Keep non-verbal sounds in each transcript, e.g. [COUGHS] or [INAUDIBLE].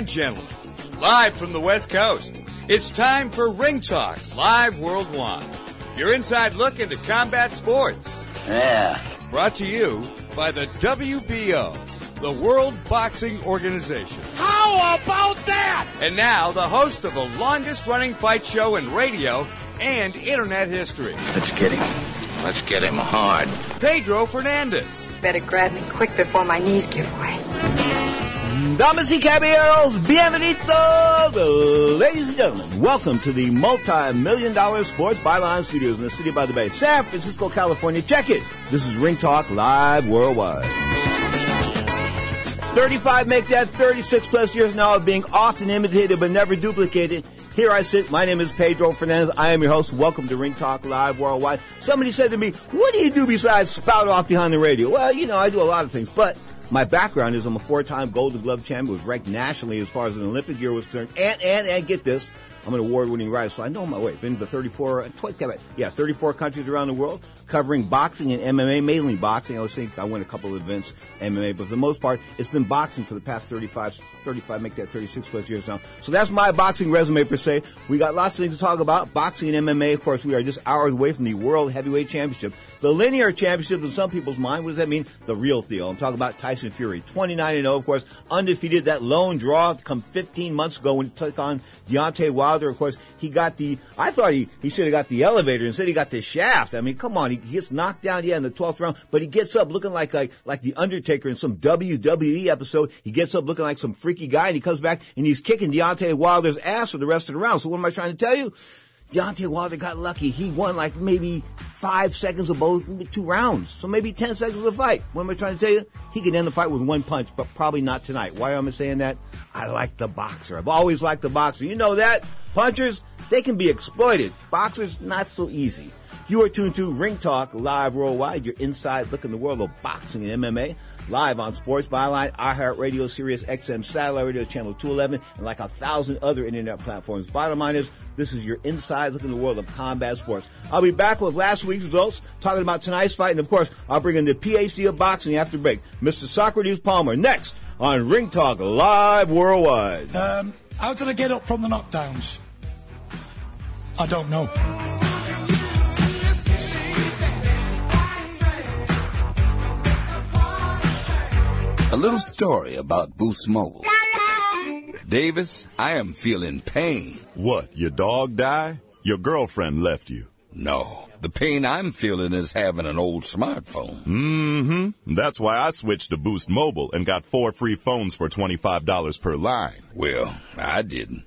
and gentlemen, live from the West Coast, it's time for Ring Talk Live Worldwide. Your inside look into combat sports. Yeah. Brought to you by the WBO, the World Boxing Organization. How about that? And now, the host of the longest running fight show in radio and internet history, Let's get him. Let's get him hard. Pedro Fernandez. Better grab me quick before my knees give way. Damas y caballeros, bienvenidos, ladies and gentlemen. Welcome to the multi-million dollar sports byline studios in the city by the bay, San Francisco, California. Check it. This is Ring Talk live worldwide. 35 make that 36 plus years now of being often imitated but never duplicated. Here I sit. My name is Pedro Fernandez. I am your host. Welcome to Ring Talk Live Worldwide. Somebody said to me, what do you do besides spout off behind the radio? Well, you know, I do a lot of things, but my background is I'm a four-time Golden Glove champion, was ranked nationally as far as an Olympic year was concerned, and, and, and get this, I'm an award-winning writer, so I know my way. Been to 34, 20, yeah, 34 countries around the world, covering boxing and MMA, mainly boxing. I was thinking I went a couple of events, MMA, but for the most part, it's been boxing for the past 35, 35, make that 36 plus years now. So that's my boxing resume per se. We got lots of things to talk about. Boxing and MMA, of course, we are just hours away from the World Heavyweight Championship. The linear championship in some people's mind, what does that mean? The real deal. I'm talking about Tyson Fury. 29 0, of course, undefeated. That lone draw come 15 months ago when he took on Deontay Wilder. Of course, he got the, I thought he, he should have got the elevator. Instead, he got the shaft. I mean, come on. He gets knocked down, yeah, in the 12th round, but he gets up looking like, like, like the Undertaker in some WWE episode. He gets up looking like some freaky guy and he comes back and he's kicking Deontay Wilder's ass for the rest of the round. So what am I trying to tell you? Deontay Wilder got lucky. He won like maybe five seconds of both, two rounds. So maybe 10 seconds of the fight. What am I trying to tell you? He can end the fight with one punch, but probably not tonight. Why am I saying that? I like the boxer. I've always liked the boxer. You know that? Punchers, they can be exploited. Boxers, not so easy. You are tuned to Ring Talk live worldwide. Your inside look in the world of boxing and MMA. Live on Sports Byline, iHeartRadio, Sirius XM, Satellite Radio, Channel 211, and like a thousand other internet platforms. Bottom line is, this is your inside look in the world of combat sports. I'll be back with last week's results, talking about tonight's fight, and of course, I'll bring in the PhD of boxing after break, Mr. Socrates Palmer, next on Ring Talk Live Worldwide. Um, how did I get up from the knockdowns? I don't know. Little story about Boost Mobile. Davis, I am feeling pain. What, your dog died? Your girlfriend left you? No, the pain I'm feeling is having an old smartphone. Mm-hmm. That's why I switched to Boost Mobile and got four free phones for $25 per line. Well, I didn't.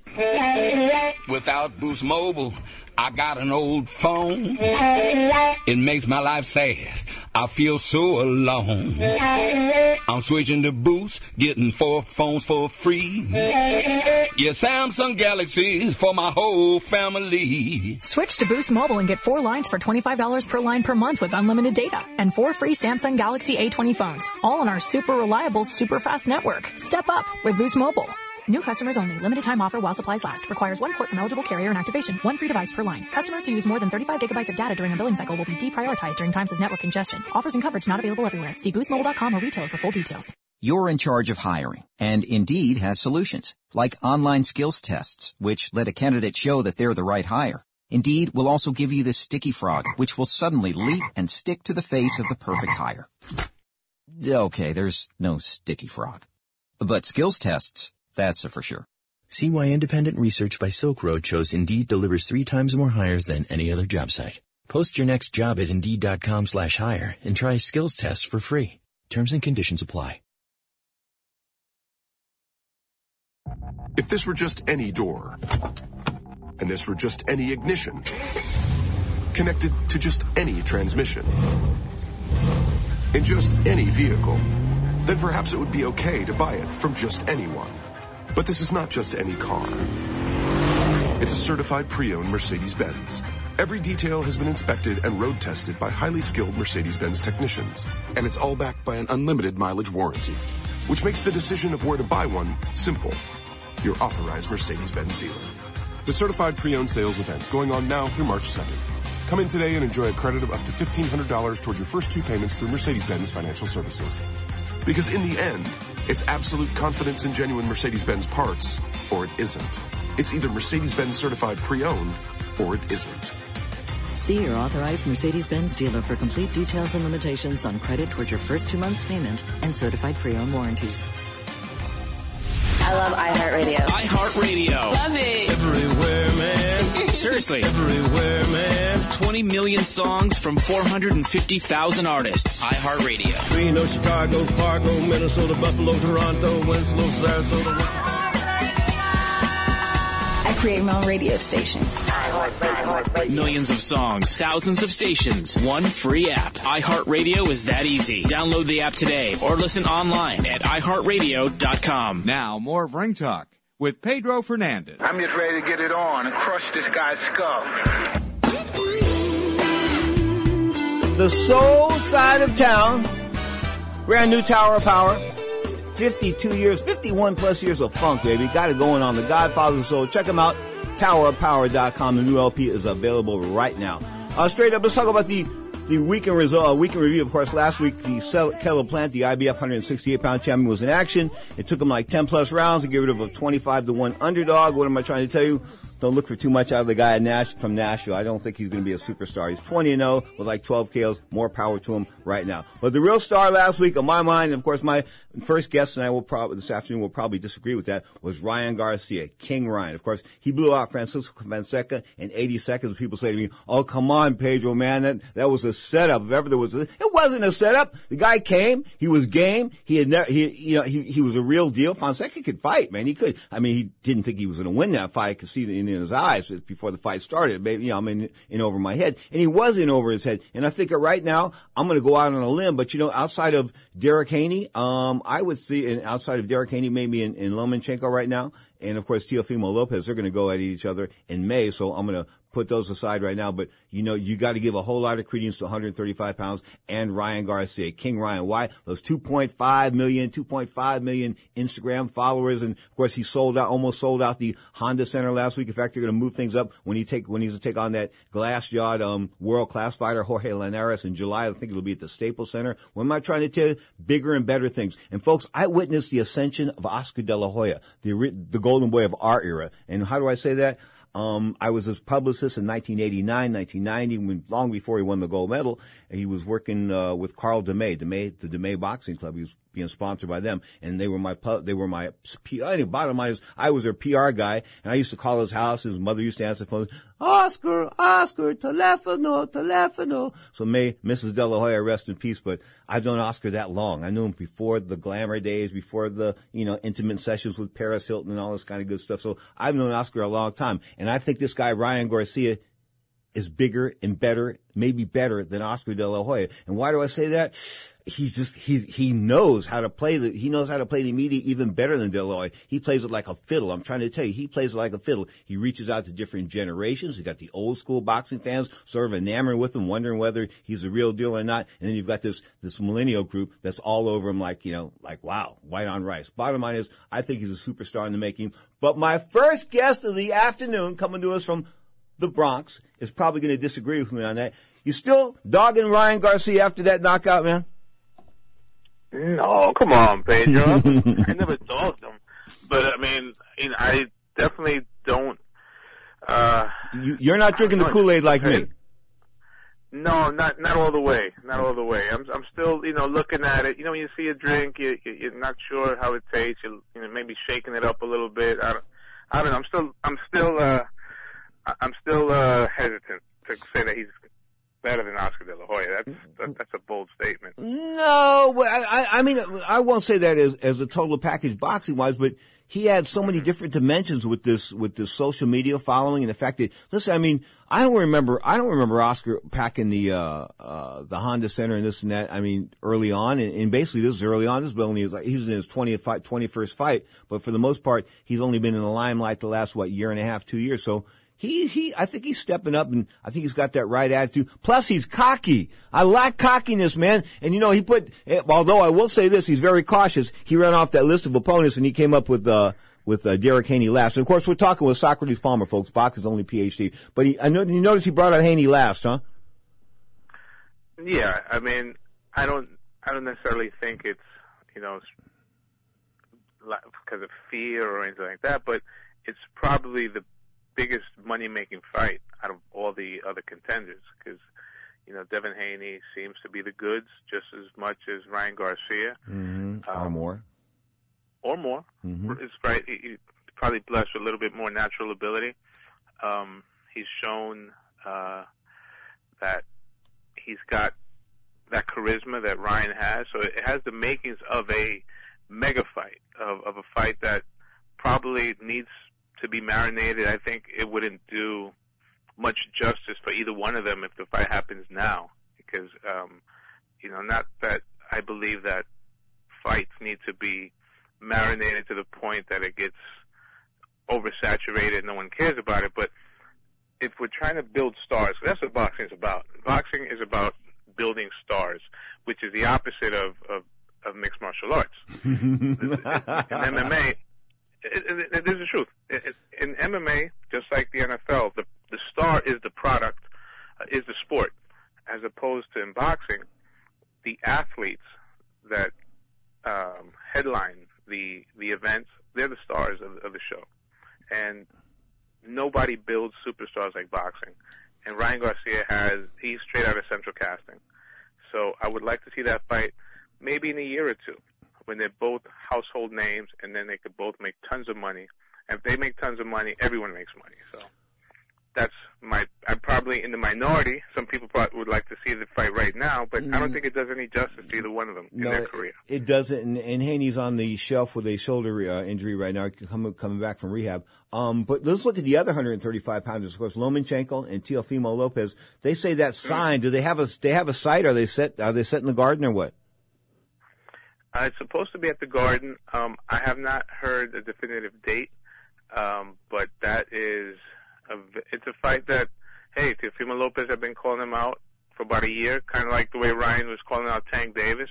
Without Boost Mobile, I got an old phone. It makes my life sad. I feel so alone. I'm switching to Boost, getting four phones for free. Yeah, Samsung Galaxies for my whole family. Switch to Boost Mobile and get four lines for $25 per line per month with unlimited data and four free Samsung Galaxy A20 phones, all on our super reliable, super fast network. Step up with Boost Mobile. New customers only. Limited time offer while supplies last. Requires one port from eligible carrier and activation. One free device per line. Customers who use more than 35 gigabytes of data during a billing cycle will be deprioritized during times of network congestion. Offers and coverage not available everywhere. See boostmobile.com or retailer for full details. You're in charge of hiring, and Indeed has solutions, like online skills tests, which let a candidate show that they're the right hire. Indeed will also give you this sticky frog, which will suddenly leap and stick to the face of the perfect hire. Okay, there's no sticky frog. But skills tests, that's a for sure. See why independent research by Silk Road shows Indeed delivers three times more hires than any other job site. Post your next job at Indeed.com slash hire and try skills tests for free. Terms and conditions apply. If this were just any door, and this were just any ignition, connected to just any transmission, in just any vehicle, then perhaps it would be okay to buy it from just anyone. But this is not just any car. It's a certified pre-owned Mercedes-Benz. Every detail has been inspected and road tested by highly skilled Mercedes-Benz technicians. And it's all backed by an unlimited mileage warranty, which makes the decision of where to buy one simple. Your authorized Mercedes-Benz dealer. The certified pre-owned sales event going on now through March 2nd. Come in today and enjoy a credit of up to $1,500 towards your first two payments through Mercedes-Benz Financial Services. Because in the end, it's absolute confidence in genuine Mercedes-Benz parts, or it isn't. It's either Mercedes-Benz certified pre-owned, or it isn't. See your authorized Mercedes-Benz dealer for complete details and limitations on credit towards your first two months payment and certified pre-owned warranties. I love iHeartRadio. iHeartRadio. Love it. Everywhere, man. [LAUGHS] Seriously. Everywhere, man. 20 million songs from 450,000 artists. iHeartRadio. Reno, Chicago, Fargo, Minnesota, Buffalo, Toronto, Winslow, Sarasota. I create my own radio stations. Millions of songs, thousands of stations, one free app. iHeartRadio is that easy. Download the app today or listen online at iHeartRadio.com. Now, more of Ring Talk with Pedro Fernandez. I'm just ready to get it on and crush this guy's skull. The soul side of town. Brand new Tower of Power. 52 years, 51 plus years of funk, baby. Got it going on. The Godfather Soul. Check them out. TowerofPower.com. The new LP is available right now. Uh, straight up, let's talk about the the weekend result, uh, weekend review. Of course, last week the Caleb Plant, the IBF 168 pound champion, was in action. It took him like 10 plus rounds to get rid of a 25 to one underdog. What am I trying to tell you? Don't look for too much out of the guy Nash, from Nashville. I don't think he's going to be a superstar. He's 20 and 0 with like 12 KOs. More power to him right now. But the real star last week, on my mind, and of course my first guest and I will probably this afternoon will probably disagree with that was Ryan Garcia, King Ryan. Of course, he blew out Francisco Fonseca in 80 seconds. People say to me, "Oh, come on, Pedro, man, that that was a setup. If ever there was, a, it wasn't a setup. The guy came, he was game. He had never, he you know, he he was a real deal. Fonseca could fight, man. He could. I mean, he didn't think he was going to win that fight. I could see in, in his eyes before the fight started. Maybe you know, I'm in, in over my head, and he was in over his head. And I think right now, I'm going to go out on a limb. But you know, outside of Derek Haney, um, I would see, and outside of Derek Haney, maybe in, in Lomachenko right now, and of course Teofimo Lopez, they're going to go at each other in May. So I'm going to put those aside right now. But you know, you got to give a whole lot of credence to 135 pounds and Ryan Garcia, King Ryan. Why? Those 2.5 million, 2.5 million Instagram followers, and of course he sold out, almost sold out the Honda Center last week. In fact, they're going to move things up when he take when he's to take on that glass jawed um, world class fighter Jorge Linares in July. I think it'll be at the Staples Center. What am I trying to tell you? Bigger and better things. And folks, I witnessed the ascension of Oscar De La Hoya, the the golden boy of our era. And how do I say that? Um, I was his publicist in 1989, 1990, when, long before he won the gold medal. And he was working uh, with Carl DeMay, DeMay, the DeMay Boxing Club. He was being sponsored by them, and they were my they were my Anyway, bottom line is, I was their PR guy, and I used to call his house. His mother used to answer the phone. Oscar, Oscar, telefono, telefono. So may Mrs. De rest in peace. But I've known Oscar that long. I knew him before the glamour days, before the you know intimate sessions with Paris Hilton and all this kind of good stuff. So I've known Oscar a long time, and I think this guy Ryan Garcia is bigger and better, maybe better than Oscar De La Hoya. And why do I say that? He's just, he, he knows how to play the, he knows how to play the media even better than De La Hoya. He plays it like a fiddle. I'm trying to tell you, he plays it like a fiddle. He reaches out to different generations. He's got the old school boxing fans sort of enamored with him, wondering whether he's a real deal or not. And then you've got this, this millennial group that's all over him like, you know, like, wow, white on rice. Bottom line is, I think he's a superstar in the making. But my first guest of the afternoon coming to us from the Bronx is probably going to disagree with me on that. You still dogging Ryan Garcia after that knockout, man? No, come on, Pedro. [LAUGHS] I never dogged him, but I mean, you know, I definitely don't. Uh, You, you're not drinking the Kool Aid like me. No, not not all the way, not all the way. I'm I'm still you know looking at it. You know, when you see a drink, you, you you're not sure how it tastes. You you know maybe shaking it up a little bit. I don't, I don't know. I'm still I'm still uh I'm still uh hesitant to say that he's better than Oscar De La Hoya. That's that, that's a bold statement. No, I, I mean, I won't say that as, as a total package boxing wise, but he had so many different dimensions with this, with this social media following and the fact that, listen, I mean, I don't remember, I don't remember Oscar packing the, uh, uh, the Honda Center and this and that. I mean, early on, and, and basically this is early on. This building is like, he's in his 20th fight, 21st fight, but for the most part, he's only been in the limelight the last, what, year and a half, two years. So, he, he, I think he's stepping up and I think he's got that right attitude. Plus he's cocky. I like cockiness, man. And you know, he put, eh, although I will say this, he's very cautious. He ran off that list of opponents and he came up with, uh, with uh, Derek Haney last. And of course, we're talking with Socrates Palmer, folks. Box is only PhD. But he, I know, you notice he brought out Haney last, huh? Yeah, I mean, I don't, I don't necessarily think it's, you know, because of fear or anything like that, but it's probably the biggest money making fight out of all the other contenders because you know Devin Haney seems to be the goods just as much as Ryan Garcia mm-hmm. um, or more or more. Mm-hmm. It's right. He, he probably blessed with a little bit more natural ability. Um, he's shown uh, that he's got that charisma that Ryan has, so it has the makings of a mega fight, of, of a fight that probably needs to be marinated, I think it wouldn't do much justice for either one of them if the fight happens now. Because, um, you know, not that I believe that fights need to be marinated to the point that it gets oversaturated, no one cares about it, but if we're trying to build stars, that's what boxing is about. Boxing is about building stars, which is the opposite of, of, of mixed martial arts. [LAUGHS] in MMA, it, it, it, this is the truth. in MMA, just like the NFL, the the star is the product, uh, is the sport, as opposed to in boxing, the athletes that um, headline the the events, they're the stars of, of the show, and nobody builds superstars like boxing. And Ryan Garcia has he's straight out of Central Casting, so I would like to see that fight maybe in a year or two when they're both household names and then they could both make tons of money. And if they make tons of money, everyone makes money. So that's my, I'm probably in the minority. Some people probably would like to see the fight right now, but I don't think it does any justice to either one of them in their career. It doesn't. And, and Haney's on the shelf with a shoulder uh, injury right now, coming, coming back from rehab. Um, but let's look at the other 135 pounders. Of course, Lomachenko and Teofimo Lopez. They say that's signed. Do they have a, they have a site? Are they set, are they set in the garden or what? Uh, it's supposed to be at the Garden. Um, I have not heard a definitive date, um, but that is a, it's a fight that, hey, Teofimo Lopez have been calling him out for about a year, kind of like the way Ryan was calling out Tank Davis.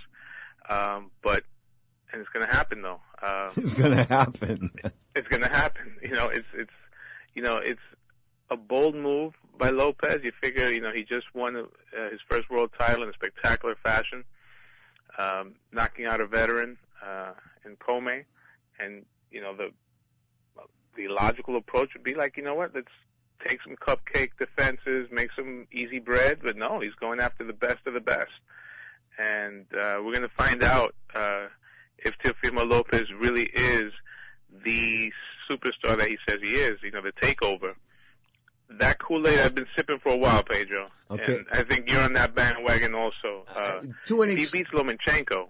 Um, but and it's going to happen though. Uh, [LAUGHS] it's going to happen. it's going to happen. [LAUGHS] You know, it's it's you know it's a bold move by Lopez. You figure, you know, he just won uh, his first world title in a spectacular fashion um, knocking out a veteran uh, in Commey, and you know the the logical approach would be like, you know what, let's take some cupcake defenses, make some easy bread, but no, he's going after the best of the best, and uh, we're going to find out uh, if Teofimo Lopez really is the superstar that he says he is. You know, the takeover that Kool Aid I've been sipping for a while, Pedro. Okay. And I think you're on that bandwagon also. Uh, to an he beats Lomachenko.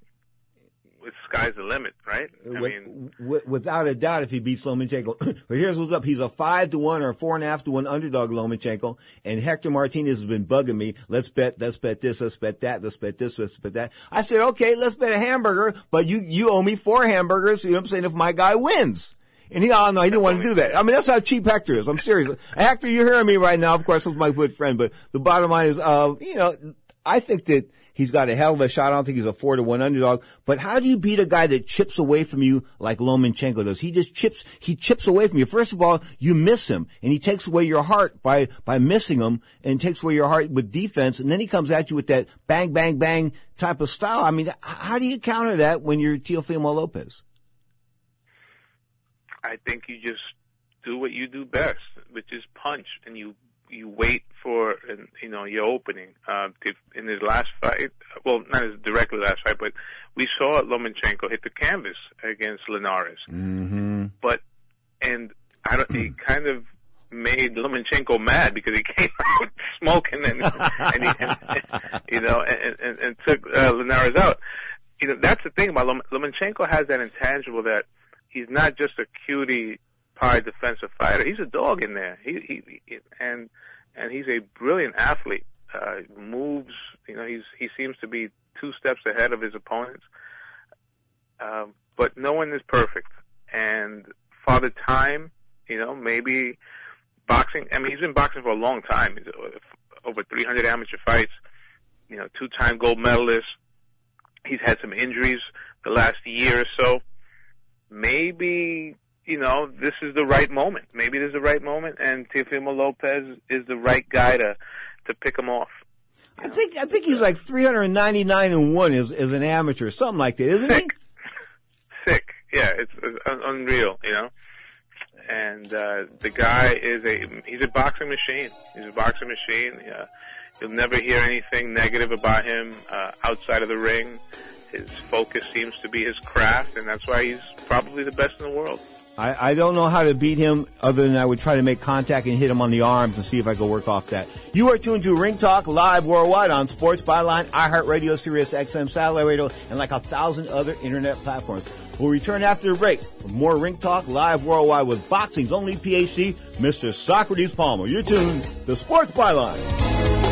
The sky's the limit, right? I mean, w- without a doubt, if he beats Lomachenko. [COUGHS] but here's what's up: he's a five to one or a four and a half to one underdog, Lomachenko. And Hector Martinez has been bugging me. Let's bet, let's bet this, let's bet that, let's bet this, let's bet that. I said, okay, let's bet a hamburger, but you you owe me four hamburgers. You know what I'm saying? If my guy wins. And he, oh no, he didn't want to do that. I mean, that's how cheap Hector is. I'm serious. [LAUGHS] Hector, you're hearing me right now. Of course, he's my good friend, but the bottom line is, uh, you know, I think that he's got a hell of a shot. I don't think he's a four to one underdog. But how do you beat a guy that chips away from you like Lomachenko does? He just chips, he chips away from you. First of all, you miss him and he takes away your heart by, by missing him and takes away your heart with defense. And then he comes at you with that bang, bang, bang type of style. I mean, how do you counter that when you're Teofimo Lopez? I think you just do what you do best, which is punch and you you wait for an, you know your opening. Uh, in his last fight, well, not his directly last fight, but we saw Lomachenko hit the canvas against Linares. Mm-hmm. But and I don't, he [CLEARS THROAT] kind of made Lomachenko mad because he [LAUGHS] came out smoking and and, he, and [LAUGHS] you know and, and, and took uh, Linares out. You know that's the thing about Lom- Lomachenko has that intangible that he's not just a cutie pie defensive fighter. He's a dog in there. He, he, and and he's a brilliant athlete. Uh, moves, you know, he's he seems to be two steps ahead of his opponents. Um, but no one is perfect, and Father Time, you know, maybe boxing. I mean, he's been boxing for a long time. He's over 300 amateur fights. You know, two-time gold medalist. He's had some injuries the last year or so. Maybe you know this is the right moment. Maybe this is the right moment, and Teofimo Lopez is the right guy to to pick him off. I think I think he's like 399 and one as as an amateur, something like that, isn't Sick. he? Sick. Yeah, it's, it's unreal, you know. And uh the guy is a he's a boxing machine. He's a boxing machine. Yeah. You'll never hear anything negative about him uh outside of the ring. His focus seems to be his craft, and that's why he's probably the best in the world. I, I don't know how to beat him other than I would try to make contact and hit him on the arms and see if I could work off that. You are tuned to Ring Talk live worldwide on Sports Byline, iHeartRadio, Sirius XM Satellite Radio, and like a thousand other internet platforms. We'll return after the break for more Ring Talk live worldwide with boxing's only PhD, Mr. Socrates Palmer. You're tuned to Sports Byline.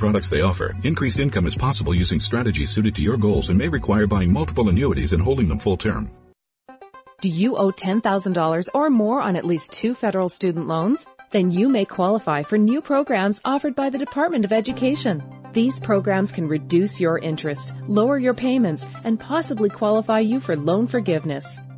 products they offer. Increased income is possible using strategies suited to your goals and may require buying multiple annuities and holding them full term. Do you owe $10,000 or more on at least two federal student loans? Then you may qualify for new programs offered by the Department of Education. These programs can reduce your interest, lower your payments, and possibly qualify you for loan forgiveness.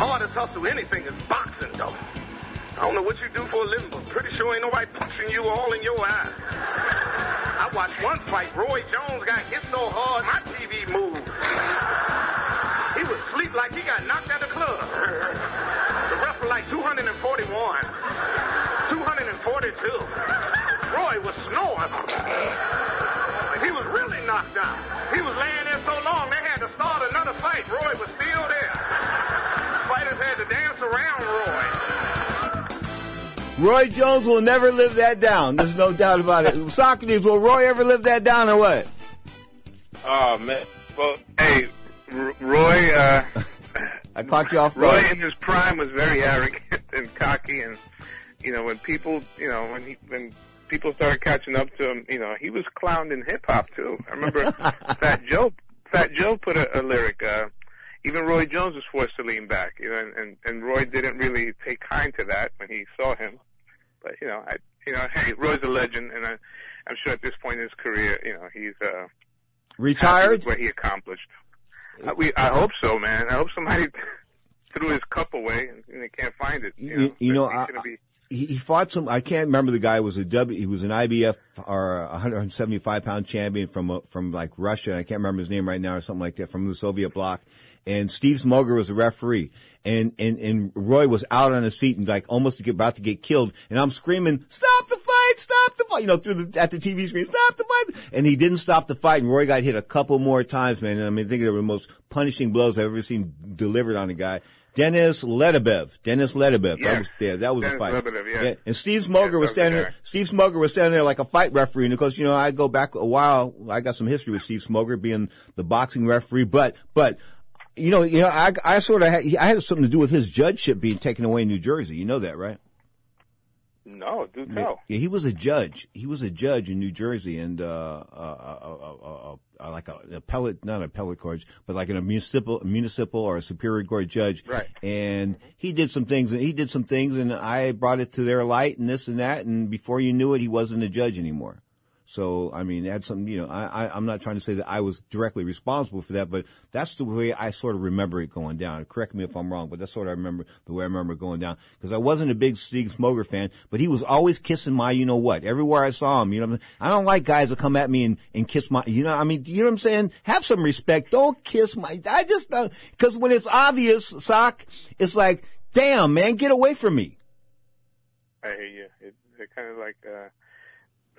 Hardest hustle anything is boxing, though. I don't know what you do for a living, but pretty sure ain't nobody punching you all in your eyes. I watched one fight. Roy Jones got hit so hard, my TV moved. He was asleep like he got Roy Jones will never live that down. There's no doubt about it. Socrates, will Roy ever live that down or what? Oh man. Well, hey, Roy. Uh, [LAUGHS] I caught you off Roy guard. in his prime was very arrogant and cocky, and you know when people, you know when he when people started catching up to him, you know he was clowned in hip hop too. I remember [LAUGHS] Fat Joe. Fat Joe put a, a lyric. Uh, even Roy Jones was forced to lean back, you know, and, and and Roy didn't really take kind to that when he saw him. But you know, I you know, hey, Roy's a legend, and I, I'm sure at this point in his career, you know, he's uh Retired? what he accomplished. I, we, I hope so, man. I hope somebody [LAUGHS] threw his cup away and, and they can't find it. You know, You, you know, I, be, he, he fought some. I can't remember the guy. Was a W. He was an IBF or a 175 pound champion from uh, from like Russia. I can't remember his name right now or something like that from the Soviet bloc. And Steve Smoger was the referee. And, and, and Roy was out on his feet and like almost to get, about to get killed. And I'm screaming, stop the fight, stop the fight, you know, through the, at the TV screen, stop the fight. And he didn't stop the fight. And Roy got hit a couple more times, man. And I mean, I think they were the most punishing blows I've ever seen delivered on a guy. Dennis Ledebev. Dennis Ledebev. Yeah. That was, yeah, that was a fight. Lebedev, yeah. And Steve Smoger was standing there. there. Steve Smoger was standing there like a fight referee. And of course, you know, I go back a while. I got some history with Steve Smoger being the boxing referee, but, but, you know, you know, I, I sort of had, I had something to do with his judgeship being taken away in New Jersey. You know that, right? no, do tell. yeah, he was a judge. He was a judge in New Jersey, and uh, uh, uh, uh, uh, uh, like a, an appellate, not an appellate court, but like a municipal, municipal or a superior court judge. Right. And he did some things, and he did some things, and I brought it to their light, and this and that, and before you knew it, he wasn't a judge anymore. So, I mean, that's some, you know, I, I, I'm not trying to say that I was directly responsible for that, but that's the way I sort of remember it going down. Correct me if I'm wrong, but that's sort of I remember the way I remember going down. Cause I wasn't a big Steve Smoger fan, but he was always kissing my, you know what, everywhere I saw him, you know what I'm saying? I don't like guys that come at me and, and kiss my, you know, I mean, you know what I'm saying? Have some respect. Don't kiss my, I just, uh, cause when it's obvious, sock, it's like, damn, man, get away from me. I hear you. It, it kind of like uh,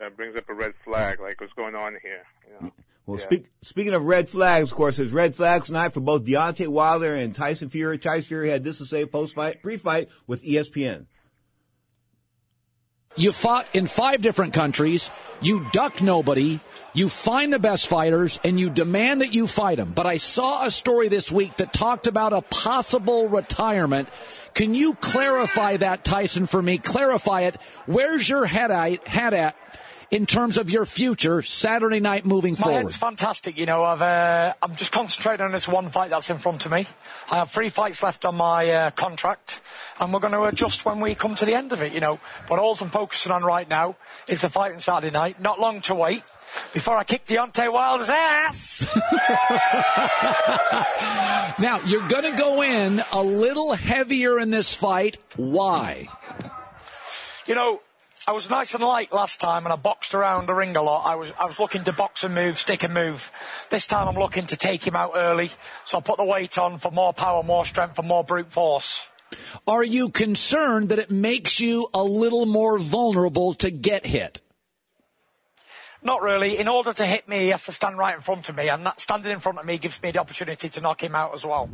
uh, brings up a red flag, like what's going on here. You know? Well, Yeah. speak, speaking of red flags, of course, there's red flags tonight for both Deontay Wilder and Tyson Fury. Tyson Fury had this to say post-fight, pre-fight with ESPN. You fought in five different countries. You duck nobody. You find the best fighters and you demand that you fight them. But I saw a story this week that talked about a possible retirement. Can you clarify that, Tyson, for me? Clarify it. Where's your head at, head at in terms of your future Saturday night moving My forward? head's fantastic. You know, I've uh, I'm just concentrating on this one fight that's in front of me. I have three fights left on my uh, contract, and we're going to adjust when we come to the end of it. You know, but all I'm focusing on right now is the fight on Saturday night. Not long to wait before I kick Deontay Wilder's ass. [LAUGHS] Now, you're going to go in a little heavier in this fight. Why? You know, I was nice and light last time, and I boxed around the ring a lot. I was I was looking to box and move, stick and move. This time, I'm looking to take him out early, so I put the weight on for more power, more strength, and more brute force. Are you concerned that it makes you a little more vulnerable to get hit? Not really. In order to hit me, he has to stand right in front of me, and that standing in front of me gives me the opportunity to knock him out as well.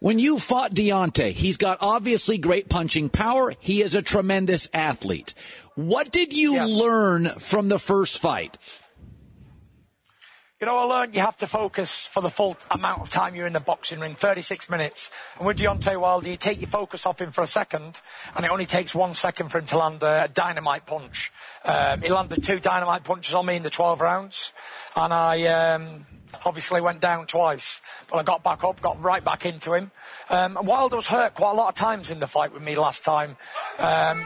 When you fought Deontay, he's got obviously great punching power. He is a tremendous athlete. What did you learn from the first fight? You know, I learned you have to focus for the full amount of time you're in the boxing ring, 36 minutes. And with Deontay Wilder, you take your focus off him for a second, and it only takes one second for him to land a dynamite punch. Um, he landed two dynamite punches on me in the 12 rounds, and I um, obviously went down twice. But I got back up, got right back into him. Um, Wilder was hurt quite a lot of times in the fight with me last time. Um,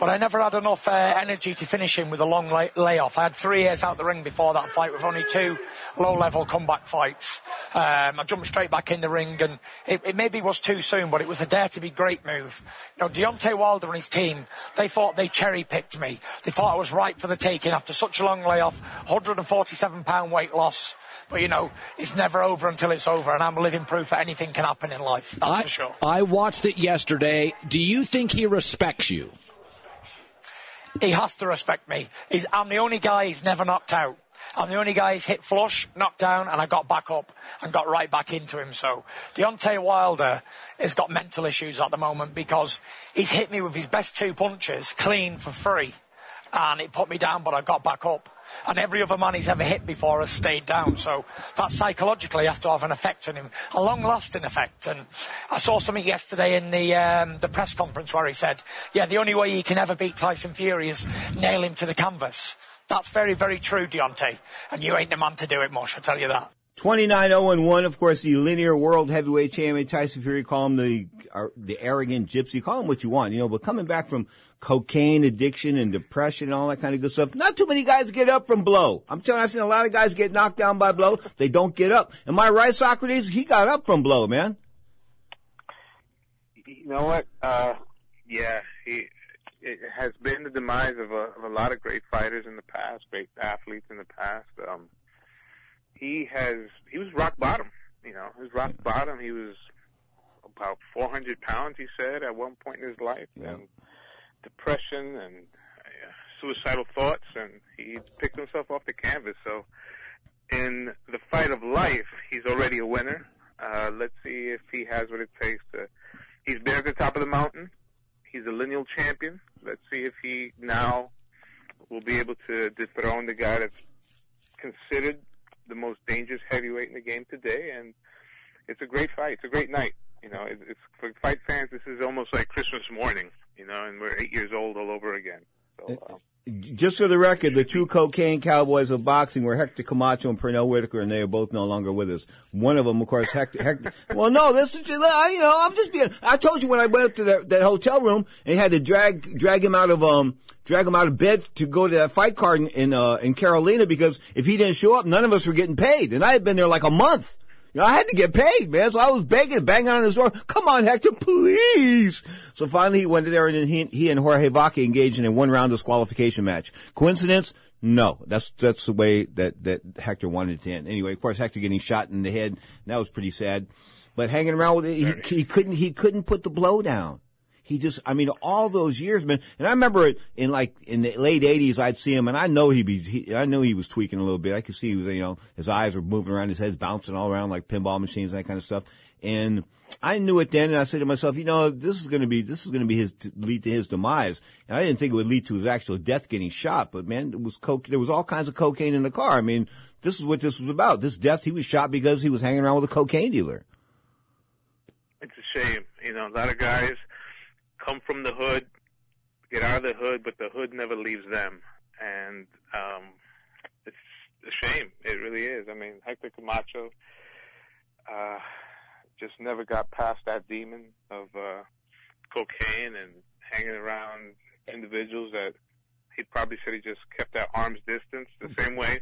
but I never had enough uh, energy to finish him with a long lay- layoff. I had three years out the ring before that fight with only two low-level comeback fights. Um, I jumped straight back in the ring, and it, it, maybe was too soon, but it was a dare to be great move. Know, Deontay Wilder and his team, they thought they cherry-picked me. They thought I was right for the taking after such a long layoff, 147 pound weight loss. But you know, it's never over until it's over, and I'm living proof that anything can happen in life. That's I, for sure. I watched it yesterday. Do you think he respects you? He has to respect me. He's, I'm the only guy he's never knocked out. I'm the only guy he's hit flush, knocked down, and I got back up and got right back into him. So Deontay Wilder has got mental issues at the moment because he's hit me with his best two punches clean for free. And it put me down, but I got back up. And every other man he's ever hit before has stayed down. So that psychologically has to have an effect on him, a long-lasting effect. And I saw something yesterday in the um, the press conference where he said, "Yeah, the only way he can ever beat Tyson Fury is nail him to the canvas." That's very, very true, Deontay. And you ain't the man to do it, Mush, I tell you that. 29-0-1, of course, the linear world heavyweight champion Tyson Fury, call him the, uh, the arrogant gypsy, call him what you want, you know, but coming back from cocaine addiction and depression and all that kind of good stuff, not too many guys get up from blow. I'm telling you, I've seen a lot of guys get knocked down by blow. They don't get up. Am I right, Socrates? He got up from blow, man. You know what? Uh, yeah, he, it has been the demise of a, of a lot of great fighters in the past, great athletes in the past. Um, he has, he was rock bottom. You know, he was rock bottom. He was about 400 pounds, he said, at one point in his life. Yeah. And depression and uh, suicidal thoughts, and he picked himself off the canvas. So, in the fight of life, he's already a winner. Uh, let's see if he has what it takes to. He's been at the top of the mountain. He's a lineal champion. Let's see if he now will be able to dethrone the guy that's considered the most dangerous heavyweight in the game today. And it's a great fight. It's a great night. You know, it's, it's for fight fans. This is almost like Christmas morning. You know, and we're eight years old all over again. So, um, Just for the record, the two cocaine cowboys of boxing were Hector Camacho and Pernell Whitaker, and they are both no longer with us. One of them, of course, Hector. Hector [LAUGHS] well, no, this is, you know, I'm just being. I told you when I went up to that, that hotel room and had to drag drag him out of um drag him out of bed to go to that fight card in in, uh, in Carolina because if he didn't show up, none of us were getting paid, and I had been there like a month. You know, I had to get paid, man. So I was begging, banging on his door. Come on, Hector, please. So finally he went there and he, he and Jorge Vaca engaged in a one round disqualification match. Coincidence? No. That's, that's the way that, that Hector wanted it to end. Anyway, of course, Hector getting shot in the head. That was pretty sad. But hanging around with it, he, he couldn't, he couldn't put the blow down. He just, I mean, all those years, man. And I remember it in like in the late '80s, I'd see him, and I know he'd be, he, I knew he was tweaking a little bit. I could see he was, you know, his eyes were moving around, his head's bouncing all around like pinball machines, and that kind of stuff. And I knew it then, and I said to myself, you know, this is going to be, this is going to be his lead to his demise. And I didn't think it would lead to his actual death, getting shot. But man, it was coke. There was all kinds of cocaine in the car. I mean, this is what this was about. This death, he was shot because he was hanging around with a cocaine dealer. it's a shame. You know, a lot of guys come from the hood, get out of the hood, but the hood never leaves them. And um, it's a shame. It really is. I mean, Hector Camacho uh, just never got past that demon of uh, cocaine and hanging around individuals that he probably said he just kept at arm's distance the same way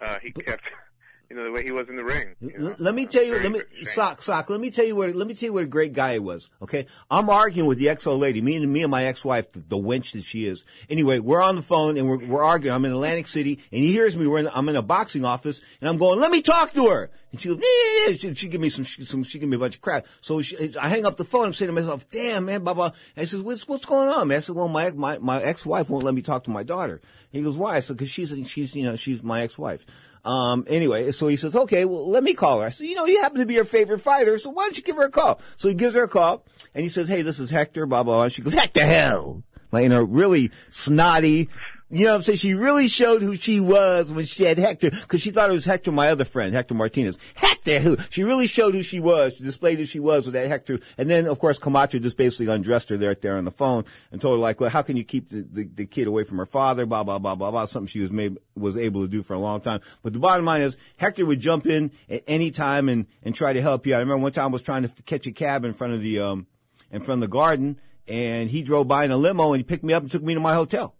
uh, he kept [LAUGHS] you know, the way he was in the ring. Let me tell you, let me, sock, sock, let me tell you what, let me tell you what a great guy he was. Okay. I'm arguing with the ex-old lady, me and me and my ex-wife, the, the wench that she is. Anyway, we're on the phone and we're, we're arguing. I'm in Atlantic City and he hears me. We're in, I'm in a boxing office and I'm going, let me talk to her. And she goes, yeah, yeah, yeah. She, she give me some, she, some, she give me a bunch of crap. So she, I hang up the phone. I'm saying to myself, damn, man, blah, blah. And I says, what's, what's going on, man? I said, well, my, my, my ex-wife won't let me talk to my daughter. And he goes, why? I said, cause she's, she's, you know, she's my ex-wife. Um, anyway, so he says, okay, well, let me call her. I said, you know, you happen to be her favorite fighter, so why don't you give her a call? So he gives her a call, and he says, hey, this is Hector, blah, blah, blah. She goes, Hector, hell. Like, in a really snotty, You know what I'm saying? She really showed who she was when she had Hector, because she thought it was Hector, my other friend, Hector Martinez. Hector, who, she really showed who she was. She displayed who she was with that Hector. And then, of course, Camacho just basically undressed her there, there on the phone and told her like, well, how can you keep the, the, the kid away from her father? Blah, blah, blah, blah, blah. Something she was made, was able to do for a long time. But the bottom line is, Hector would jump in at any time and, and try to help you out. I remember one time I was trying to catch a cab in front of the, um, in front of the garden and he drove by in a limo and he picked me up and took me to my hotel.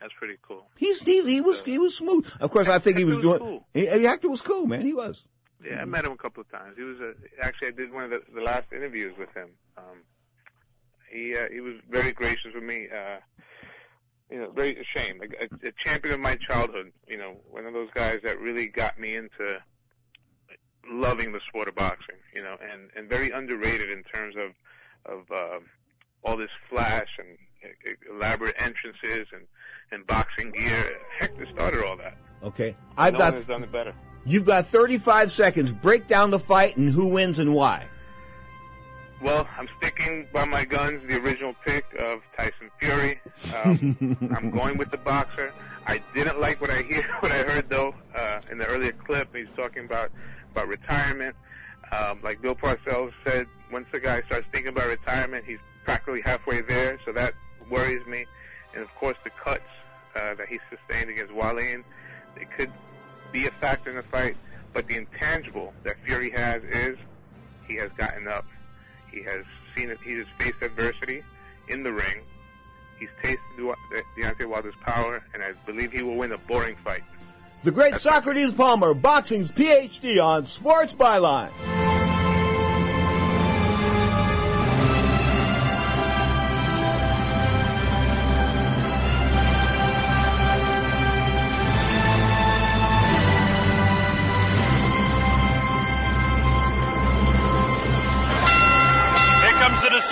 That's pretty cool. He's he, he was he was smooth. Of course, I think he was was doing. cool. He, the actor was cool, man. He was. Yeah, I met him a couple of times. He was a, actually I did one of the, the last interviews with him. Um, he uh, he was very gracious with me. Uh, you know, very ashamed. Like a, a champion of my childhood. You know, one of those guys that really got me into loving the sport of boxing. You know, and and very underrated in terms of of uh, all this flash and uh, elaborate entrances and and boxing gear. Heck, Hector started all that. Okay, I've no got. one has done it better. You've got 35 seconds. Break down the fight and who wins and why. Well, I'm sticking by my guns, the original pick of Tyson Fury. Um, [LAUGHS] I'm going with the boxer. I didn't like what I hear, [LAUGHS] what I heard though, uh, in the earlier clip. He's talking about about retirement. Um, like Bill Parcells said, once the guy starts thinking about retirement, he's practically halfway there. So that worries me. And of course, the cuts uh, that he sustained against Wallin, they could be a factor in the fight. But the intangible that Fury has is he has gotten up. He has seen it. He has faced adversity in the ring. He's tasted De- Deontay Wilder's power, and I believe he will win a boring fight. The great Socrates Palmer, boxing's PhD on Sports Byline.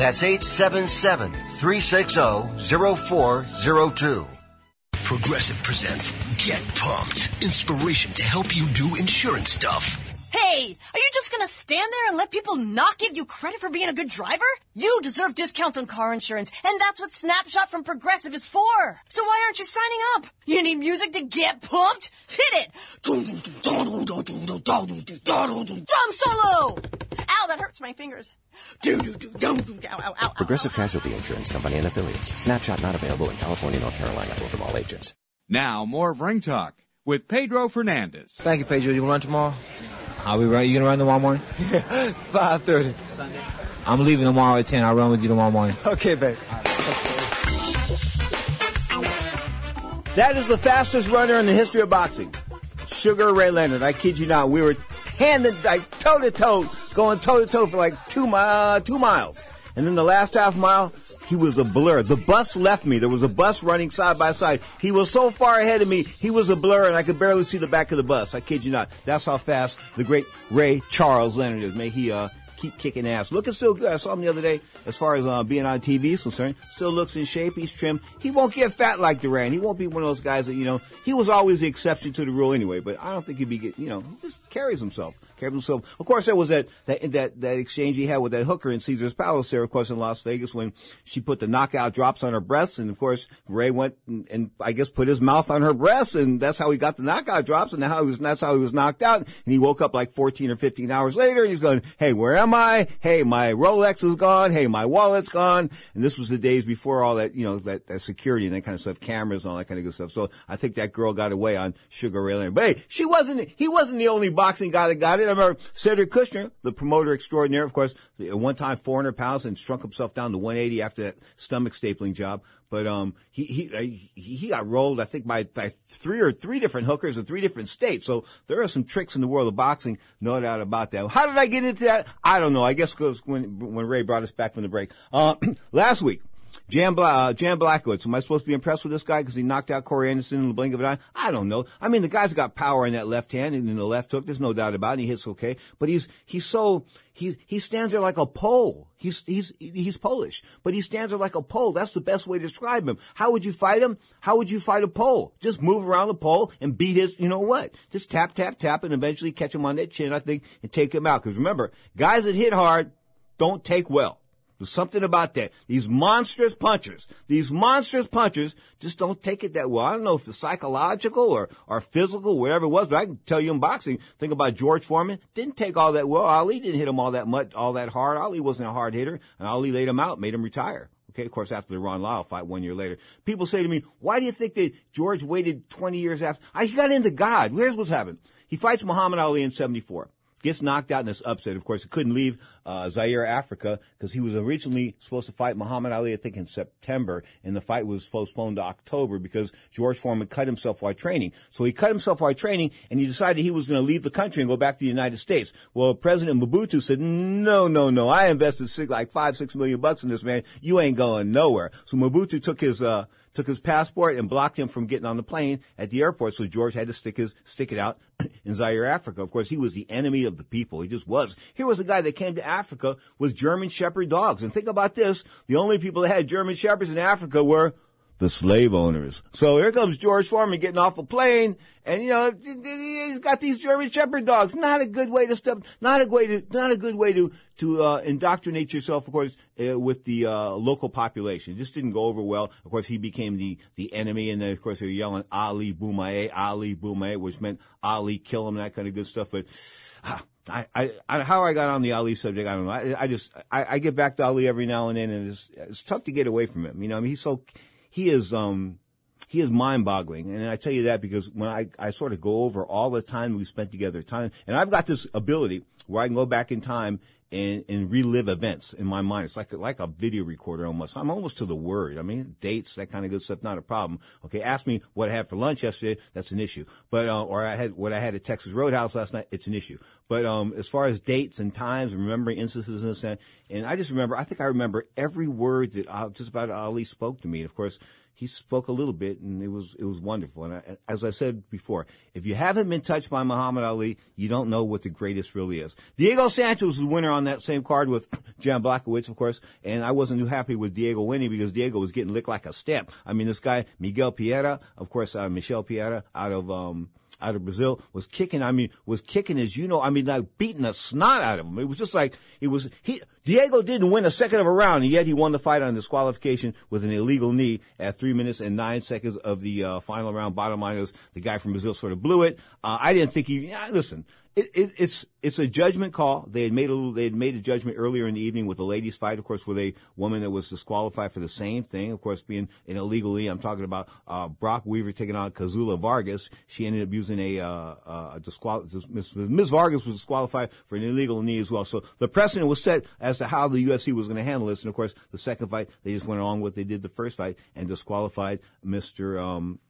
That's 877-360-0402. Progressive presents Get Pumped. Inspiration to help you do insurance stuff. Hey, Hey, are you just gonna stand there and let people not give you credit for being a good driver? You deserve discounts on car insurance, and that's what Snapshot from Progressive is for. So why aren't you signing up? You need music to get pumped? Hit it! Drum solo! Ow, that hurts my fingers. Progressive Casualty Insurance Company and affiliates. Snapshot not available in California, North Carolina, or from all agents. Now, more of Ring Talk with Pedro Fernandez. Thank you, Pedro. You gonna run tomorrow? I'll be right. You gonna run tomorrow morning? [LAUGHS] Five thirty. Sunday. I'm leaving tomorrow at ten. I'll run with you tomorrow morning. Okay, babe. That is the fastest runner in the history of boxing. Sugar Ray Leonard. I kid you not. We were hand to like toe to toe, going toe to toe for like two mi- uh, two miles. And then the last half mile, he was a blur. The bus left me. There was a bus running side by side. He was so far ahead of me, he was a blur and I could barely see the back of the bus. I kid you not. That's how fast the great Ray Charles Leonard is. May he, uh, keep kicking ass. Looking still good. I saw him the other day as far as uh, being on TV is concerned. Still looks in shape. He's trim. He won't get fat like Duran. He won't be one of those guys that, you know, he was always the exception to the rule anyway, but I don't think he'd be, get, you know, just carries himself. Carries himself. Of course, there was that, that, that, that exchange he had with that hooker in Caesar's Palace there, of course, in Las Vegas when she put the knockout drops on her breasts. And of course, Ray went and, and I guess put his mouth on her breasts and that's how he got the knockout drops and how he was, that's how he was knocked out. And he woke up like 14 or 15 hours later and he's going, Hey, where am I? Hey, my Rolex is gone. Hey, my wallet's gone. And this was the days before all that, you know, that, that security and that kind of stuff, cameras and all that kind of good stuff. So I think that girl got away on Sugar Ray Leonard. But hey, she wasn't, he wasn't the only boxing guy that got it. I remember Cedric Kushner, the promoter extraordinaire, of course, at one time 400 pounds and shrunk himself down to 180 after that stomach stapling job. But, um, he, he, he, he got rolled, I think, by, by three or three different hookers in three different states. So there are some tricks in the world of boxing, no doubt about that. How did I get into that? I don't know. I guess because when, when Ray brought us back from the break. Uh, [CLEARS THROAT] last week, Jan, Bla- uh, Jan Blachowicz. Am I supposed to be impressed with this guy because he knocked out Corey Anderson in the blink of an eye? I don't know. I mean, the guy's got power in that left hand and in the left hook. There's no doubt about it. He hits okay, but he's he's so he he stands there like a pole. He's he's he's Polish, but he stands there like a pole. That's the best way to describe him. How would you fight him? How would you fight a pole? Just move around the pole and beat his. You know what? Just tap tap tap and eventually catch him on that chin. I think and take him out. Because remember, guys that hit hard don't take well. There's something about that. These monstrous punchers, these monstrous punchers just don't take it that well. I don't know if it's psychological or, or physical, whatever it was, but I can tell you in boxing, think about George Foreman, didn't take all that well. Ali didn't hit him all that much, all that hard. Ali wasn't a hard hitter, and Ali laid him out, made him retire. Okay, of course, after the Ron Lyle fight one year later. People say to me, why do you think that George waited 20 years after? I, he got into God. Here's what's happened. He fights Muhammad Ali in 74 gets knocked out in this upset. Of course, he couldn't leave uh, Zaire, Africa, because he was originally supposed to fight Muhammad Ali, I think, in September, and the fight was postponed to October because George Foreman cut himself while training. So he cut himself while training, and he decided he was going to leave the country and go back to the United States. Well, President Mobutu said, "No, no, no! I invested six, like five, six million bucks in this man. You ain't going nowhere." So Mobutu took his uh, took his passport and blocked him from getting on the plane at the airport. So George had to stick his stick it out [CLEARS THROAT] in Zaire, Africa. Of course, he was the enemy of the people. He just was. Here was a guy that came to Africa with German Shepherd dogs. And think about this: the only people that had German Shepherds in Africa were the slave owners. So here comes George Foreman getting off a plane, and you know he's got these German Shepherd dogs. Not a good way to step. Not a way to. Not a good way to to uh, indoctrinate yourself, of course, uh, with the uh, local population. It just didn't go over well. Of course, he became the the enemy, and then of course they were yelling Ali Bomaye, Ali Bomaye, which meant Ali kill him, that kind of good stuff. But. Ah, I, I, I, how I got on the Ali subject, I don't know. I, I just, I, I get back to Ali every now and then, and it's, it's tough to get away from him. You know, I mean, he's so, he is, um, he is mind-boggling, and I tell you that because when I, I sort of go over all the time we spent together, time, and I've got this ability where I can go back in time and, and relive events in my mind. It's like like a video recorder almost. I'm almost to the word. I mean, dates, that kind of good stuff, not a problem. Okay, ask me what I had for lunch yesterday. That's an issue. But uh, or I had what I had at Texas Roadhouse last night. It's an issue. But um, as far as dates and times, and remembering instances and stuff, and I just remember. I think I remember every word that uh, just about Ali spoke to me. And of course, he spoke a little bit, and it was it was wonderful. And I, as I said before, if you haven't been touched by Muhammad Ali, you don't know what the greatest really is. Diego Sanchez was the winner on that same card with [CLEARS THROAT] Jan Blachowicz, of course, and I wasn't too happy with Diego winning because Diego was getting licked like a stamp. I mean, this guy Miguel Pereira, of course, uh, Michel Pereira out of um, out of Brazil was kicking. I mean, was kicking as you know. I mean, like beating the snot out of him. It was just like it was. He Diego didn't win a second of a round, and yet he won the fight on disqualification with an illegal knee at three minutes and nine seconds of the uh, final round. Bottom line is the guy from Brazil sort of blew it. Uh, I didn't think he. Yeah, listen, it, it, it's it's a judgment call. They had made a they had made a judgment earlier in the evening with the ladies' fight, of course, with a woman that was disqualified for the same thing, of course, being an illegal knee. I'm talking about uh, Brok Weaver taking on Kazula Vargas. She ended up using a, uh, uh, disqual-. Ms. Vargas was disqualified for an illegal knee as well. So the precedent was set as to how the UFC was going to handle this. And of course, the second fight they just went along with what they did the first fight and disqualified Mr. Um,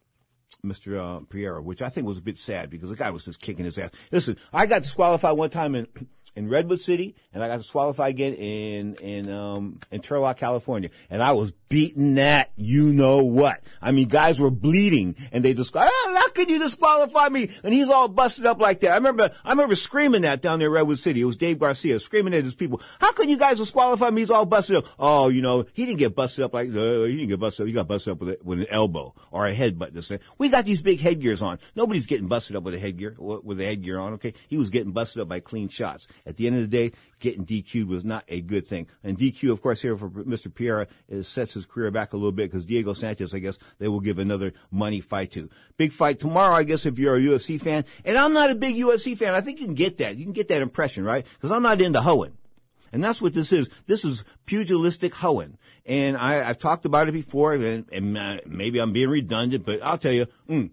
Mr. Uh, which I think was a bit sad because the guy was just kicking his ass. Listen, I got disqualified one time in in Redwood City, and I got disqualified again in in um in Turlock, California, and I was beating that you know what. I mean, guys were bleeding, and they just ah, how could you disqualify me? And he's all busted up like that. I remember I remember screaming that down there in Redwood City. It was Dave Garcia screaming at his people. How can you guys disqualify me? He's all busted up. Oh, you know, he didn't get busted up like uh, he didn't get busted up. He got busted up with, a, with an elbow or a headbutt. This thing. We got these big headgears on. Nobody's getting busted up with a headgear with a headgear on. Okay, he was getting busted up by clean shots. At the end of the day, getting DQ'd was not a good thing. And DQ, of course, here for Mr. Pereira is sets his career back a little bit because Diego Sanchez, I guess, they will give another money fight to. Big fight tomorrow, I guess, if you're a UFC fan. And I'm not a big UFC fan. I think you can get that. You can get that impression, right? Because I'm not into hoeing. And that's what this is. This is pugilistic hoeing. And I, have talked about it before, and, and uh, maybe I'm being redundant, but I'll tell you, mm,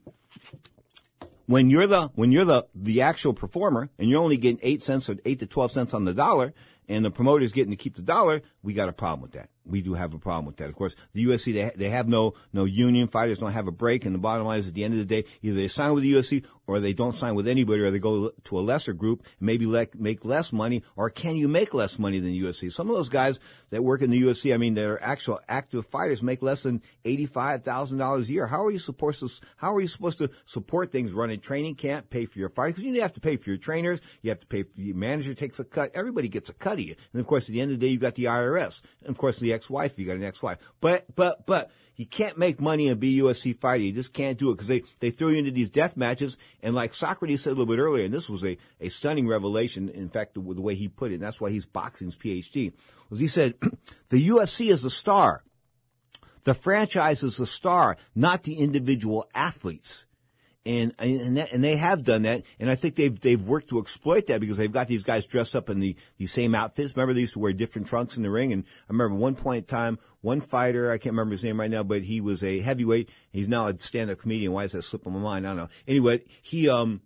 when you're the when you're the the actual performer and you're only getting eight cents or eight to twelve cents on the dollar, and the promoter's getting to keep the dollar, we got a problem with that. We do have a problem with that. Of course, the UFC they they have no no union fighters don't have a break, and the bottom line is at the end of the day, either they sign with the UFC or they don't sign with anybody, or they go to a lesser group and maybe let, make less money, or can you make less money than the UFC? Some of those guys that work in the UFC, I mean, they're actual active fighters, make less than eighty-five thousand dollars a year. How are you supposed to? How are you supposed to support things? Running training camp, pay for your fighters because you have to pay for your trainers, you have to pay for your manager takes a cut. Everybody gets a cut of you, and of course, at the end of the day, you have got the IRS, and of course, the ex-wife, you got an ex-wife. But but but you can't make money and be UFC fighter. You just can't do it because they, they throw you into these death matches. And like Socrates said a little bit earlier, and this was a, a stunning revelation, in fact, the, the way he put it, and that's why he's boxing's PhD, was he said, [CLEARS THROAT] the UFC is a star. The franchise is the star, not the individual athletes and and, that, and they have done that, and I think they've they've worked to exploit that because they've got these guys dressed up in the the same outfits. Remember, they used to wear different trunks in the ring, and I remember one point in time, one fighter, I can't remember his name right now, but he was a heavyweight. He's now a stand-up comedian. Why is that slipping my mind? I don't know. Anyway, he um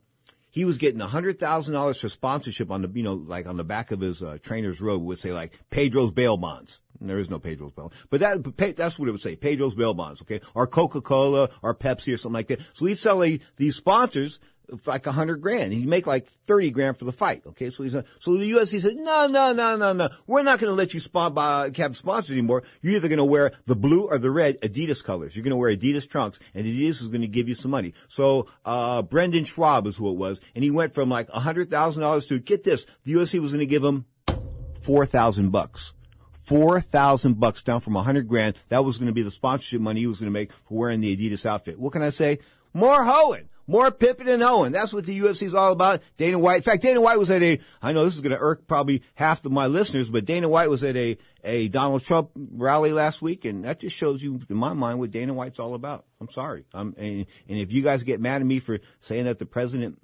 he was getting hundred thousand dollars for sponsorship on the you know like on the back of his uh, trainer's robe would say like Pedro's bail bonds. There is no Pedro's bail, but that that's what it would say. Pedro's bail bonds, okay, or Coca Cola or Pepsi or something like that. So he'd sell a, these sponsors like a hundred grand. He'd make like thirty grand for the fight. Okay, so he's so the UFC said, no, no, no, no, no. We're not going to let you spon- buy, have sponsors anymore. You're either going to wear the blue or the red Adidas colors. You're going to wear Adidas trunks, and Adidas is going to give you some money. So uh Brendan Schaub is who it was, and he went from like a hundred thousand dollars to get this. The UFC was going to give him four thousand bucks four thousand bucks down from a hundred grand. That was going to be the sponsorship money he was going to make for wearing the Adidas outfit. What can I say? More hoeing. More Pippen and Owen. That's what the UFC is all about. Dana White. In fact, Dana White was at a, I know this is going to irk probably half of my listeners, but Dana White was at a, a Donald Trump rally last week, and that just shows you, in my mind, what Dana White's all about. I'm sorry. Um, and, and if you guys get mad at me for saying that the president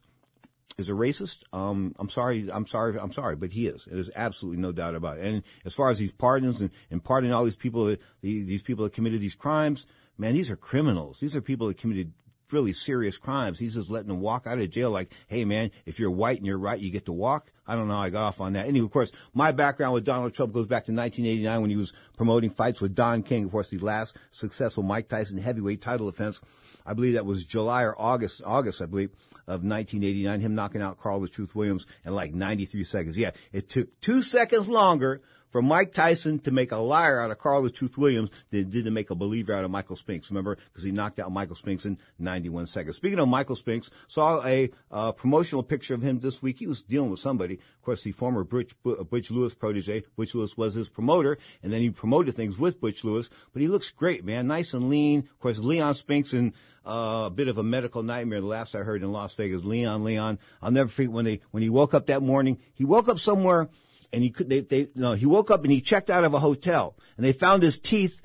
is a racist. Um, I'm sorry. I'm sorry. I'm sorry, but he is. There's absolutely no doubt about it. And as far as these pardons and, and pardoning all these people, that, these people that committed these crimes, man, these are criminals. These are people that committed really serious crimes. He's just letting them walk out of jail like, hey man, if you're white and you're right, you get to walk. I don't know. how I got off on that. Anyway, of course, my background with Donald Trump goes back to 1989 when he was promoting fights with Don King. Of course, the last successful Mike Tyson heavyweight title defense. I believe that was July or August, August, I believe, of 1989, him knocking out Carl the Truth Williams in like 93 seconds. Yeah, it took two seconds longer for Mike Tyson to make a liar out of Carlos Tooth Williams than it did to make a believer out of Michael Spinks. Remember, because he knocked out Michael Spinks in 91 seconds. Speaking of Michael Spinks, saw a uh, promotional picture of him this week. He was dealing with somebody. Of course, the former Butch, Butch Lewis protege. Butch Lewis was his promoter, and then he promoted things with Butch Lewis. But he looks great, man. Nice and lean. Of course, Leon Spinks and uh, a bit of a medical nightmare. The last I heard in Las Vegas, Leon, Leon. I'll never forget when they when he woke up that morning. He woke up somewhere, and he could. They, they no. He woke up and he checked out of a hotel, and they found his teeth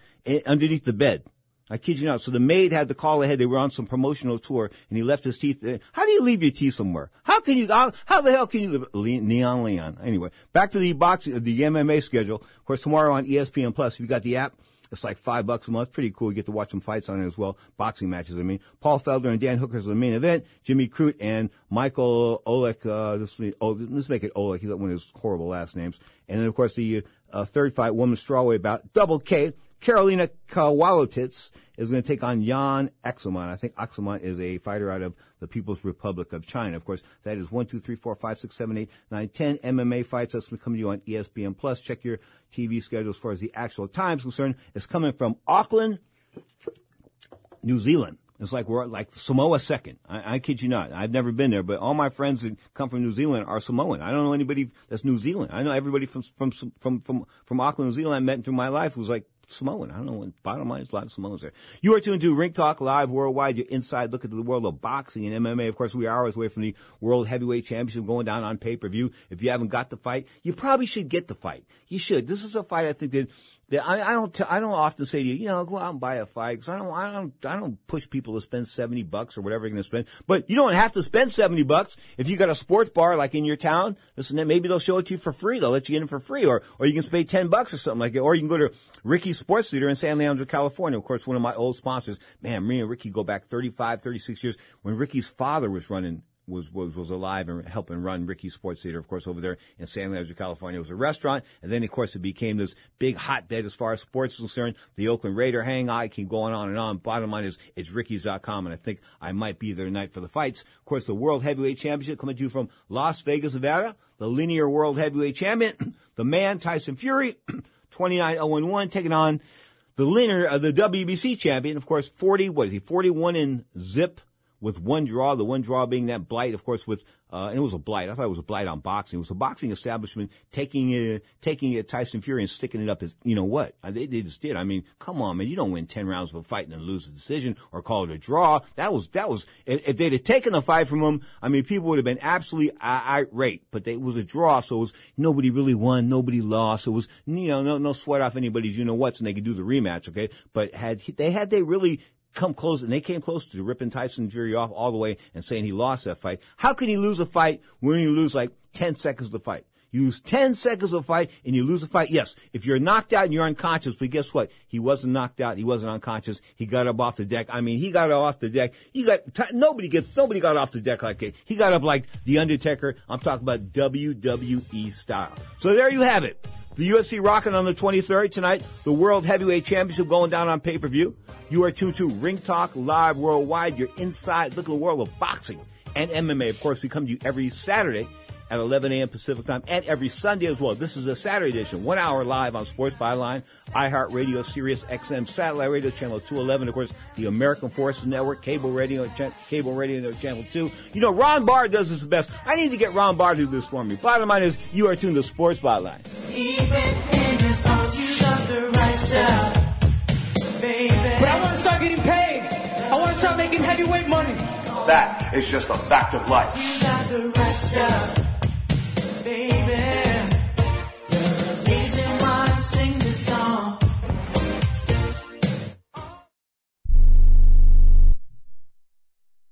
underneath the bed. I kid you not. So the maid had to call ahead. They were on some promotional tour, and he left his teeth. How do you leave your teeth somewhere? How can you? How, how the hell can you? Neon Leon. Anyway, back to the boxing, the MMA schedule. Of course, tomorrow on ESPN Plus. If you got the app, it's like five bucks a month. Pretty cool. You get to watch some fights on it as well. Boxing matches, I mean. Paul Felder and Dan Hooker's the main event. Jimmy Crute and Michael Oleg, uh, this, oh, let's make it Oleg. He's one of his horrible last names. And then, of course, the uh, third fight, women's strawweight bout, double K. Karolina Kowalkiewicz is going to take on Jan Axelman. I think Axelman is a fighter out of the People's Republic of China. Of course, that is one, two, three, four, five, six, seven, eight, nine, ten MMA fights. That's going to come to you on ESPN Plus. Check your TV schedule as far as the actual times concerned. It's coming from Auckland, New Zealand. It's like we're like Samoa second. I, I kid you not. I've never been there, but all my friends that come from New Zealand are Samoan. I don't know anybody that's New Zealand. I know everybody from from from from from Auckland, New Zealand I met through my life was like Samoan. I don't know what bottom line is a lot of Samoans there. You are tuned to Ring Talk Live Worldwide, your inside look at the world of boxing and MMA. Of course, we are hours away from the World Heavyweight Championship going down on pay per view. If you haven't got the fight, you probably should get the fight. You should. This is a fight I think that I, I don't. T- I don't often say to you, you know, go out and buy a fight because I don't. I don't. I don't push people to spend seventy bucks or whatever you're going to spend. But you don't have to spend seventy bucks if you got a sports bar like in your town. Listen, maybe they'll show it to you for free. They'll let you in for free, or or you can pay ten bucks or something like it. Or you can go to Ricky's Sports Theater in San Leandro, California. Of course, one of my old sponsors. Man, me and Ricky go back 35, 36 years when Ricky's father was running was, was, was alive and helping run Ricky's Sports Theater, of course, over there in San Leandro, California. It was a restaurant. And then, of course, it became this big hotbed as far as sports is concerned. The Oakland Raider hang I keep going on and on. Bottom line is, it's Ricky's.com. And I think I might be there tonight for the fights. Of course, the World Heavyweight Championship coming to you from Las Vegas, Nevada. The linear World Heavyweight Champion, [CLEARS THROAT] the man, Tyson Fury, [CLEARS THROAT] 29-0-1, taking on the linear, uh, the WBC champion. Of course, 40, what is he, 41 in zip with one draw, the one draw being that blight, of course, with, uh, and it was a blight. I thought it was a blight on boxing. It was a boxing establishment taking it, taking it Tyson Fury and sticking it up as, you know what? Uh, they, they just did. I mean, come on, man. You don't win 10 rounds of a fight and then lose the decision or call it a draw. That was, that was, if, if they'd have taken the fight from him, I mean, people would have been absolutely irate, but they, it was a draw. So it was, nobody really won, nobody lost. It was, you know, no, no sweat off anybody's, you know what's, and they could do the rematch, okay? But had, they had they really come close, and they came close to ripping Tyson Fury off all the way and saying he lost that fight. How can he lose a fight when you lose like 10 seconds of the fight? You lose 10 seconds of a fight and you lose a fight. Yes, if you're knocked out and you're unconscious, but guess what? He wasn't knocked out. He wasn't unconscious. He got up off the deck. I mean, he got off the deck. You got, t- nobody gets, nobody got off the deck like it. He got up like The Undertaker. I'm talking about WWE style. So there you have it. The UFC rocking on the 23rd tonight. The World Heavyweight Championship going down on pay-per-view. You are tuned to Ring Talk Live Worldwide. You're inside look the world of boxing and MMA. Of course, we come to you every Saturday at 11 a.m. Pacific time and every Sunday as well. This is a Saturday edition, one hour live on Sports Byline, iHeartRadio, Sirius XM, Satellite Radio Channel 211, of course, the American Forces Network, Cable Radio, Cable Radio Channel 2. You know, Ron Barr does this best. I need to get Ron Barr to do this for me. Bottom line is, you are tuned to Sports Byline. But I want to start getting paid. I want to start making heavyweight money. That is just a fact of life.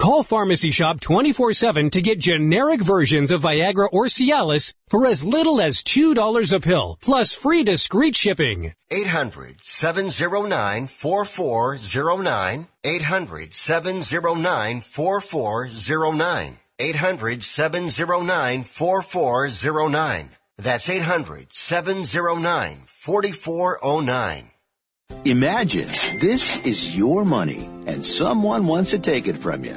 Call Pharmacy Shop 24-7 to get generic versions of Viagra or Cialis for as little as $2 a pill, plus free discreet shipping. 800-709-4409. 800-709-4409. 800-709-4409. That's 800-709-4409. Imagine this is your money and someone wants to take it from you.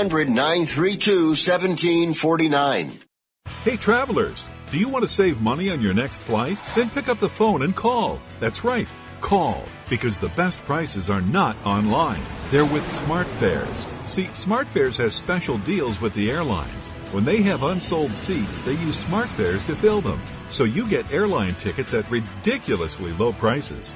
800-932-1749. Hey travelers, do you want to save money on your next flight? Then pick up the phone and call. That's right, call. Because the best prices are not online. They're with SmartFares. See, SmartFares has special deals with the airlines. When they have unsold seats, they use SmartFares to fill them. So you get airline tickets at ridiculously low prices.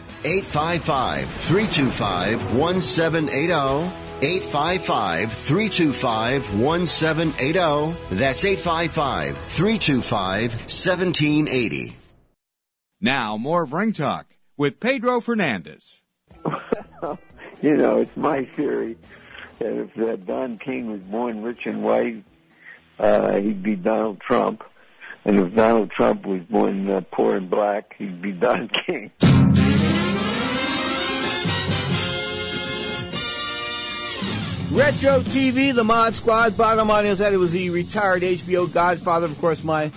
855-325-1780. 855-325-1780. That's 855-325-1780. Now, more of Ring Talk with Pedro Fernandez. Well, [LAUGHS] you know, it's my theory that if uh, Don King was born rich and white, uh, he'd be Donald Trump. And if Donald Trump was born uh, poor and black, he'd be Don King. [LAUGHS] Retro TV, the Mod Squad. Bottom line is that it was the retired HBO Godfather, of course, my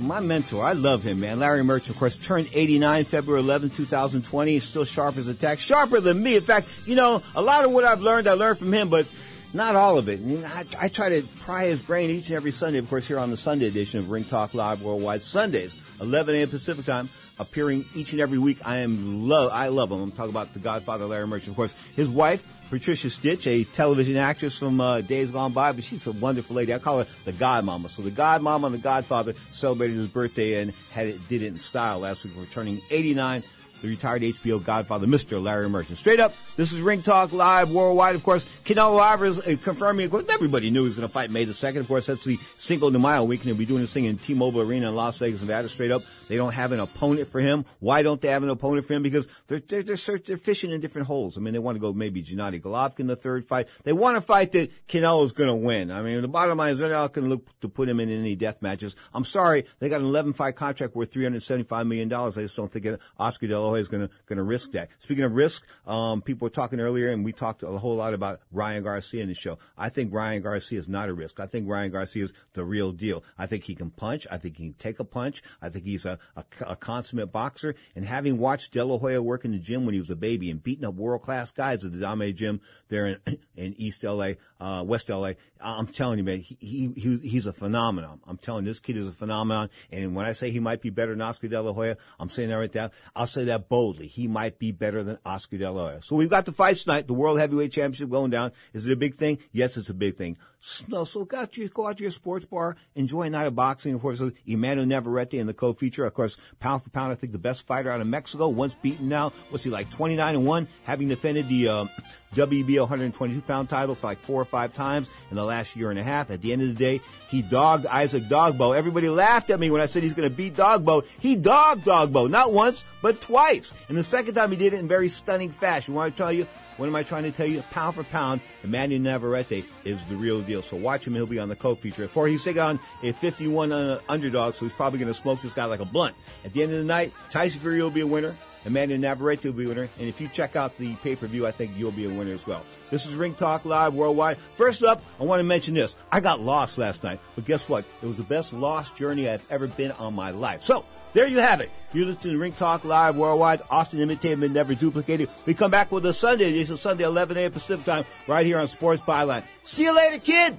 my mentor. I love him, man. Larry Merchant, of course, turned 89 February 11, 2020. He's still sharp as a tack, sharper than me. In fact, you know, a lot of what I've learned, I learned from him, but not all of it. I, I, try to pry his brain each and every Sunday, of course, here on the Sunday edition of Ring Talk Live Worldwide. Sundays, 11 a.m. Pacific time, appearing each and every week. I am love, I love him. I'm talking about the Godfather, Larry Merchant. Of course, his wife, Patricia Stich, a television actress from uh, days gone by, but she's a wonderful lady. I call her the Godmama. So the Godmama and the Godfather celebrated his birthday and had it, did it in style last week. We're turning 89 the retired HBO Godfather, Mr. Larry Merchant. Straight up, this is Ring Talk Live worldwide. Of course, Canelo Alvarez uh, confirming, of course, everybody knew he was going to fight May the 2nd. Of course, that's the Cinco de Mayo weekend. He'll be doing this thing in T-Mobile Arena in Las Vegas, Nevada. Straight up, they don't have an opponent for him. Why don't they have an opponent for him? Because they're, they're, they're, they're fishing in different holes. I mean, they want to go maybe Gennady Golovkin the third fight. They want to fight that Canelo's going to win. I mean, the bottom line is they're not going to look to put him in any death matches. I'm sorry, they got an 11 fight contract worth $375 million. I just don't think Oscar De La Is going to, going to risk that. Speaking of risk, um, people were talking earlier, and we talked a whole lot about Ryan Garcia in the show. I think Ryan Garcia is not a risk. I think Ryan Garcia is the real deal. I think he can punch. I think he can take a punch. I think he's a, a, a consummate boxer. And having watched De La Hoya work in the gym when he was a baby and beating up world class guys at the Dame gym there in, [CLEARS THROAT] in East LA, uh, West LA, I'm telling you, man, he, he, he, he's a phenomenon. I'm telling you, this kid is a phenomenon. And when I say he might be better than Oscar De La Hoya, I'm saying that right now. I'll say that boldly. He might be better than Oscar De La Hoya. So we've got the fights tonight. The World Heavyweight Championship going down. Is it a big thing? Yes, it's a big thing. So, so go out, to, go out to your sports bar, enjoy a night of boxing. Of course, Emmanuel Navarrete in the co-feature. Of course, pound for pound, I think the best fighter out of Mexico. Once beaten now, what's he like, 29 and 1, having defended the, uh, WBO 122 pound title for like four or five times in the last year and a half. At the end of the day, he dogged Isaac Dogboe. Everybody laughed at me when I said he's going to beat Dogboe. He dogged Dogboe, not once, but twice. And the second time he did it in very stunning fashion. Want to tell you, what am I trying to tell you? Pound for pound, Emmanuel Navarrete is the real deal. So watch him. He'll be on the co-feature. For he's on a 51 uh, underdog, so he's probably going to smoke this guy like a blunt. At the end of the night, Tyson Fury will be a winner. Emmanuel Navarrete will be a winner. And if you check out the pay-per-view, I think you'll be a winner as well. This is Ring Talk Live Worldwide. First up, I want to mention this. I got lost last night, but guess what? It was the best lost journey I've ever been on my life. So, there you have it. You're listening to Ring Talk Live Worldwide, often imitated but never duplicated. We come back with a Sunday edition, Sunday 11 a.m. Pacific time, right here on Sports Byline. See you later, kid!